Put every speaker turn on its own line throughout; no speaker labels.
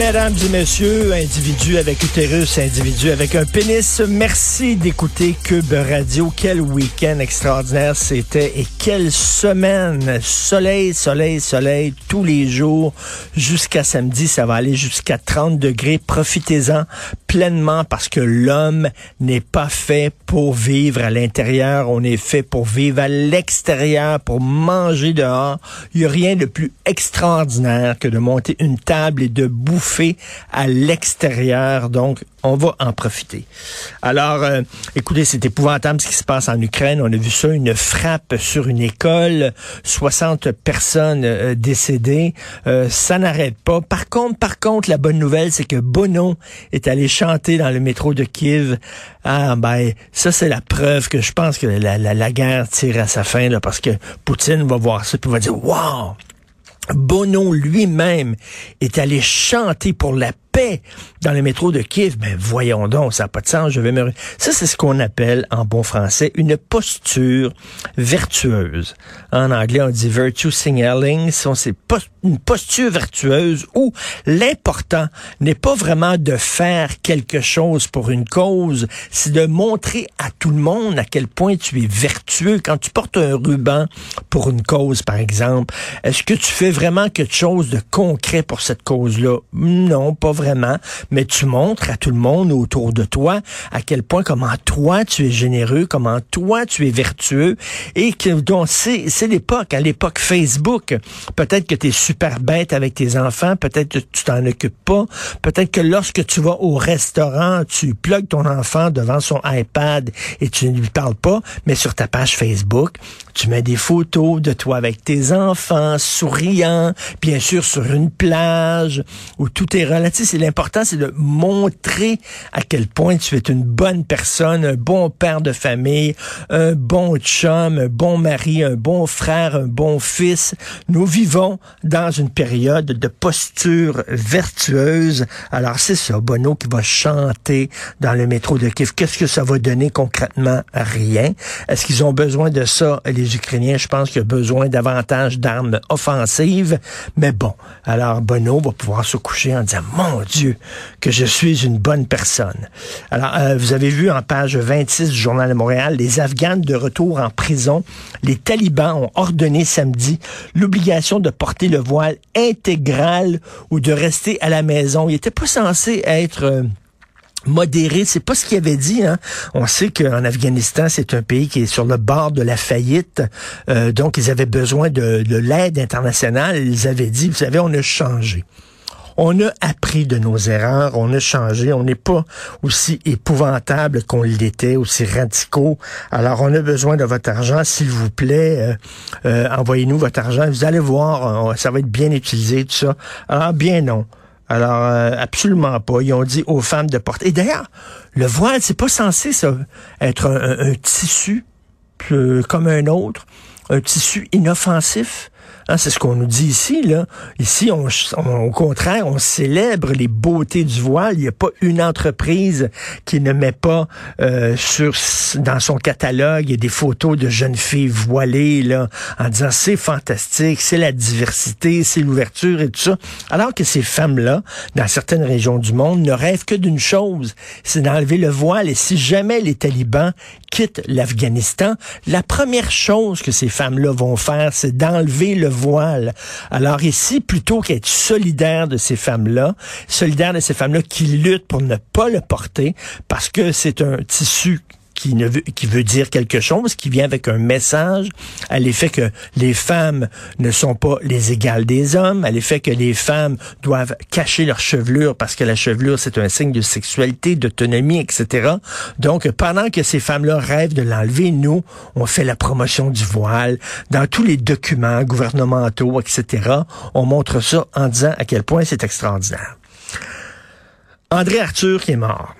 Mesdames et messieurs, individus avec utérus, individus avec un pénis, merci d'écouter Cube Radio. Quel week-end extraordinaire c'était et quelle semaine. Soleil, soleil, soleil, tous les jours jusqu'à samedi. Ça va aller jusqu'à 30 degrés. Profitez-en pleinement parce que l'homme n'est pas fait pour vivre à l'intérieur. On est fait pour vivre à l'extérieur, pour manger dehors. Il n'y a rien de plus extraordinaire que de monter une table et de bouffer à l'extérieur. Donc, on va en profiter. Alors, euh, écoutez, c'est épouvantable ce qui se passe en Ukraine. On a vu ça, une frappe sur une école, 60 personnes euh, décédées. Euh, ça n'arrête pas. Par contre, par contre, la bonne nouvelle, c'est que Bono est allé chanter dans le métro de Kiev. Ah, ben, ça, c'est la preuve que je pense que la, la, guerre tire à sa fin, là, parce que Poutine va voir ça et va dire, wow! Bono lui-même est allé chanter pour la dans le métro de Kiev. Ben voyons donc, ça n'a pas de sens, je vais me... Ça, c'est ce qu'on appelle, en bon français, une posture vertueuse. En anglais, on dit virtue signaling. C'est une posture vertueuse où l'important n'est pas vraiment de faire quelque chose pour une cause, c'est de montrer à tout le monde à quel point tu es vertueux. Quand tu portes un ruban pour une cause, par exemple, est-ce que tu fais vraiment quelque chose de concret pour cette cause-là? Non, pas vraiment, mais tu montres à tout le monde autour de toi à quel point comment toi tu es généreux, comment toi tu es vertueux et que donc c'est l'époque, à l'époque Facebook. Peut-être que tu es super bête avec tes enfants, peut-être que tu t'en occupes pas, peut-être que lorsque tu vas au restaurant, tu plugues ton enfant devant son iPad et tu ne lui parles pas, mais sur ta page Facebook, tu mets des photos de toi avec tes enfants souriant, bien sûr sur une plage où tout est relatif. C'est l'important, c'est de montrer à quel point tu es une bonne personne, un bon père de famille, un bon chum, un bon mari, un bon frère, un bon fils. Nous vivons dans une période de posture vertueuse. Alors c'est ça, Bono qui va chanter dans le métro de Kiev. Qu'est-ce que ça va donner concrètement? Rien. Est-ce qu'ils ont besoin de ça, les Ukrainiens? Je pense qu'il y a besoin davantage d'armes offensives. Mais bon, alors Bono va pouvoir se coucher en disant, mon Dieu, que je suis une bonne personne. Alors, euh, vous avez vu en page 26 du Journal de Montréal, les Afghans de retour en prison, les talibans ont ordonné samedi l'obligation de porter le voile intégral ou de rester à la maison. Il n'était pas censé être... Euh, modéré, c'est pas ce qu'il avait dit. Hein. On sait qu'en Afghanistan, c'est un pays qui est sur le bord de la faillite, euh, donc ils avaient besoin de, de l'aide internationale. Ils avaient dit, vous savez, on a changé. On a appris de nos erreurs, on a changé, on n'est pas aussi épouvantable qu'on l'était, aussi radicaux. Alors, on a besoin de votre argent, s'il vous plaît, euh, euh, envoyez-nous votre argent. Vous allez voir, ça va être bien utilisé, tout ça. Alors, bien non. Alors, euh, absolument pas. Ils ont dit aux femmes de porter. Et d'ailleurs, le voile, c'est pas censé ça, être un tissu comme un autre, un tissu inoffensif. Hein, c'est ce qu'on nous dit ici. Là. Ici, on, au contraire, on célèbre les beautés du voile. Il n'y a pas une entreprise qui ne met pas euh, sur dans son catalogue des photos de jeunes filles voilées là, en disant c'est fantastique, c'est la diversité, c'est l'ouverture et tout ça. Alors que ces femmes-là, dans certaines régions du monde, ne rêvent que d'une chose, c'est d'enlever le voile. Et si jamais les talibans quittent l'Afghanistan, la première chose que ces femmes-là vont faire, c'est d'enlever le voile. Alors ici, plutôt qu'être solidaire de ces femmes-là, solidaire de ces femmes-là qui luttent pour ne pas le porter, parce que c'est un tissu qui, ne veut, qui veut dire quelque chose, qui vient avec un message à l'effet que les femmes ne sont pas les égales des hommes, à l'effet que les femmes doivent cacher leur chevelure parce que la chevelure, c'est un signe de sexualité, d'autonomie, etc. Donc, pendant que ces femmes-là rêvent de l'enlever, nous, on fait la promotion du voile. Dans tous les documents gouvernementaux, etc., on montre ça en disant à quel point c'est extraordinaire. André Arthur qui est mort.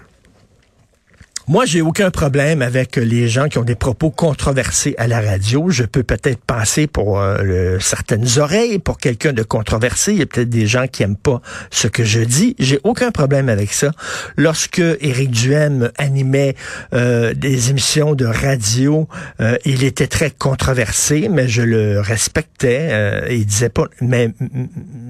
Moi, j'ai aucun problème avec les gens qui ont des propos controversés à la radio. Je peux peut-être passer pour euh, certaines oreilles, pour quelqu'un de controversé. Il y a peut-être des gens qui aiment pas ce que je dis. J'ai aucun problème avec ça. Lorsque Éric Duhem animait euh, des émissions de radio, euh, il était très controversé, mais je le respectais. il disait pas, mais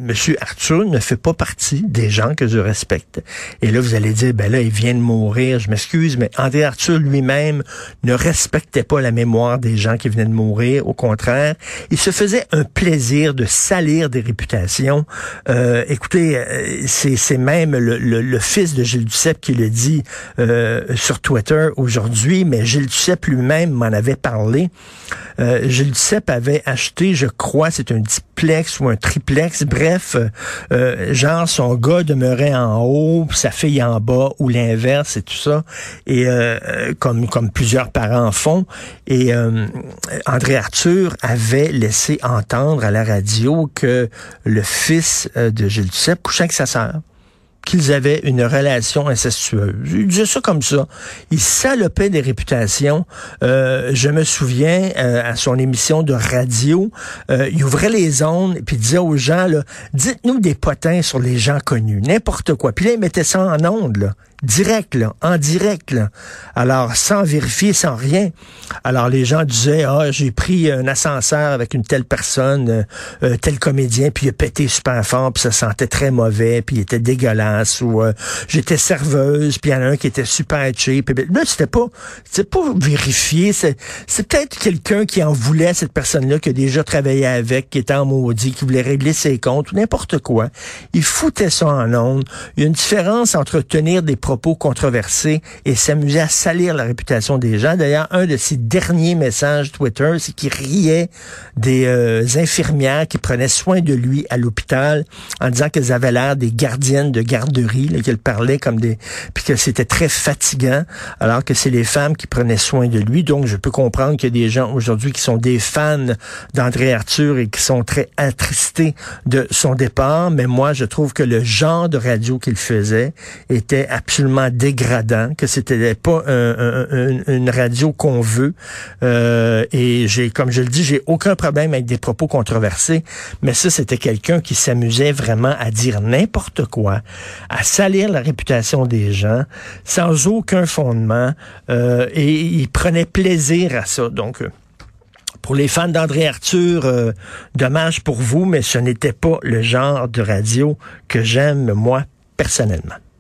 Monsieur Arthur ne fait pas partie des gens que je respecte. Et là, vous allez dire, ben là, il vient de mourir. Je m'excuse, mais André Arthur lui-même ne respectait pas la mémoire des gens qui venaient de mourir. Au contraire, il se faisait un plaisir de salir des réputations. Euh, écoutez, euh, c'est même le, fils de Gilles Duceppe qui le dit euh, sur Twitter aujourd'hui, mais Gilles Duceppe lui-même m'en avait parlé. Euh, Gilles Duceppe avait acheté, je crois, c'est un diplex ou un triplex, bref, euh, genre son gars demeurait en haut, sa fille en bas, ou l'inverse et tout ça, et euh, comme comme plusieurs parents font. Et André Arthur avait laissé entendre à la radio que le fils de Gilles Duceppe couchait avec sa sœur qu'ils avaient une relation incestueuse. Il disait ça comme ça. Il salopait des réputations. Euh, je me souviens, euh, à son émission de radio, euh, il ouvrait les ondes et puis disait aux gens, dites-nous des potins sur les gens connus, n'importe quoi. Puis là, il mettait ça en ondes. Là direct, là, en direct. Là. Alors, sans vérifier, sans rien. Alors, les gens disaient, ah, j'ai pris un ascenseur avec une telle personne, euh, euh, tel comédien, puis il a pété super fort, puis ça sentait très mauvais, puis il était dégueulasse. Ou euh, j'étais serveuse, puis il y en a un qui était super cheap. Puis, là, c'était pas, c'était pas vérifié. C'est, c'est peut-être quelqu'un qui en voulait cette personne-là, qui a déjà travaillé avec, qui était en maudit, qui voulait régler ses comptes, ou n'importe quoi. Il foutait ça en ondes. Il y a une différence entre tenir des propos controversés et s'amuser à salir la réputation des gens. D'ailleurs, un de ses derniers messages Twitter, c'est qu'il riait des euh, infirmières qui prenaient soin de lui à l'hôpital en disant qu'elles avaient l'air des gardiennes de garderie, qu'elles parlaient comme des... puis que c'était très fatigant, alors que c'est les femmes qui prenaient soin de lui. Donc, je peux comprendre qu'il y a des gens aujourd'hui qui sont des fans d'André Arthur et qui sont très attristés de son départ, mais moi, je trouve que le genre de radio qu'il faisait était absolument dégradant, que c'était pas une radio qu'on veut. Euh, et j'ai, comme je le dis, j'ai aucun problème avec des propos controversés, mais ça, c'était quelqu'un qui s'amusait vraiment à dire n'importe quoi, à salir la réputation des gens, sans aucun fondement, euh, et il prenait plaisir à ça. Donc, euh, pour les fans d'André Arthur, dommage pour vous, mais ce n'était pas le genre de radio que j'aime, moi, personnellement.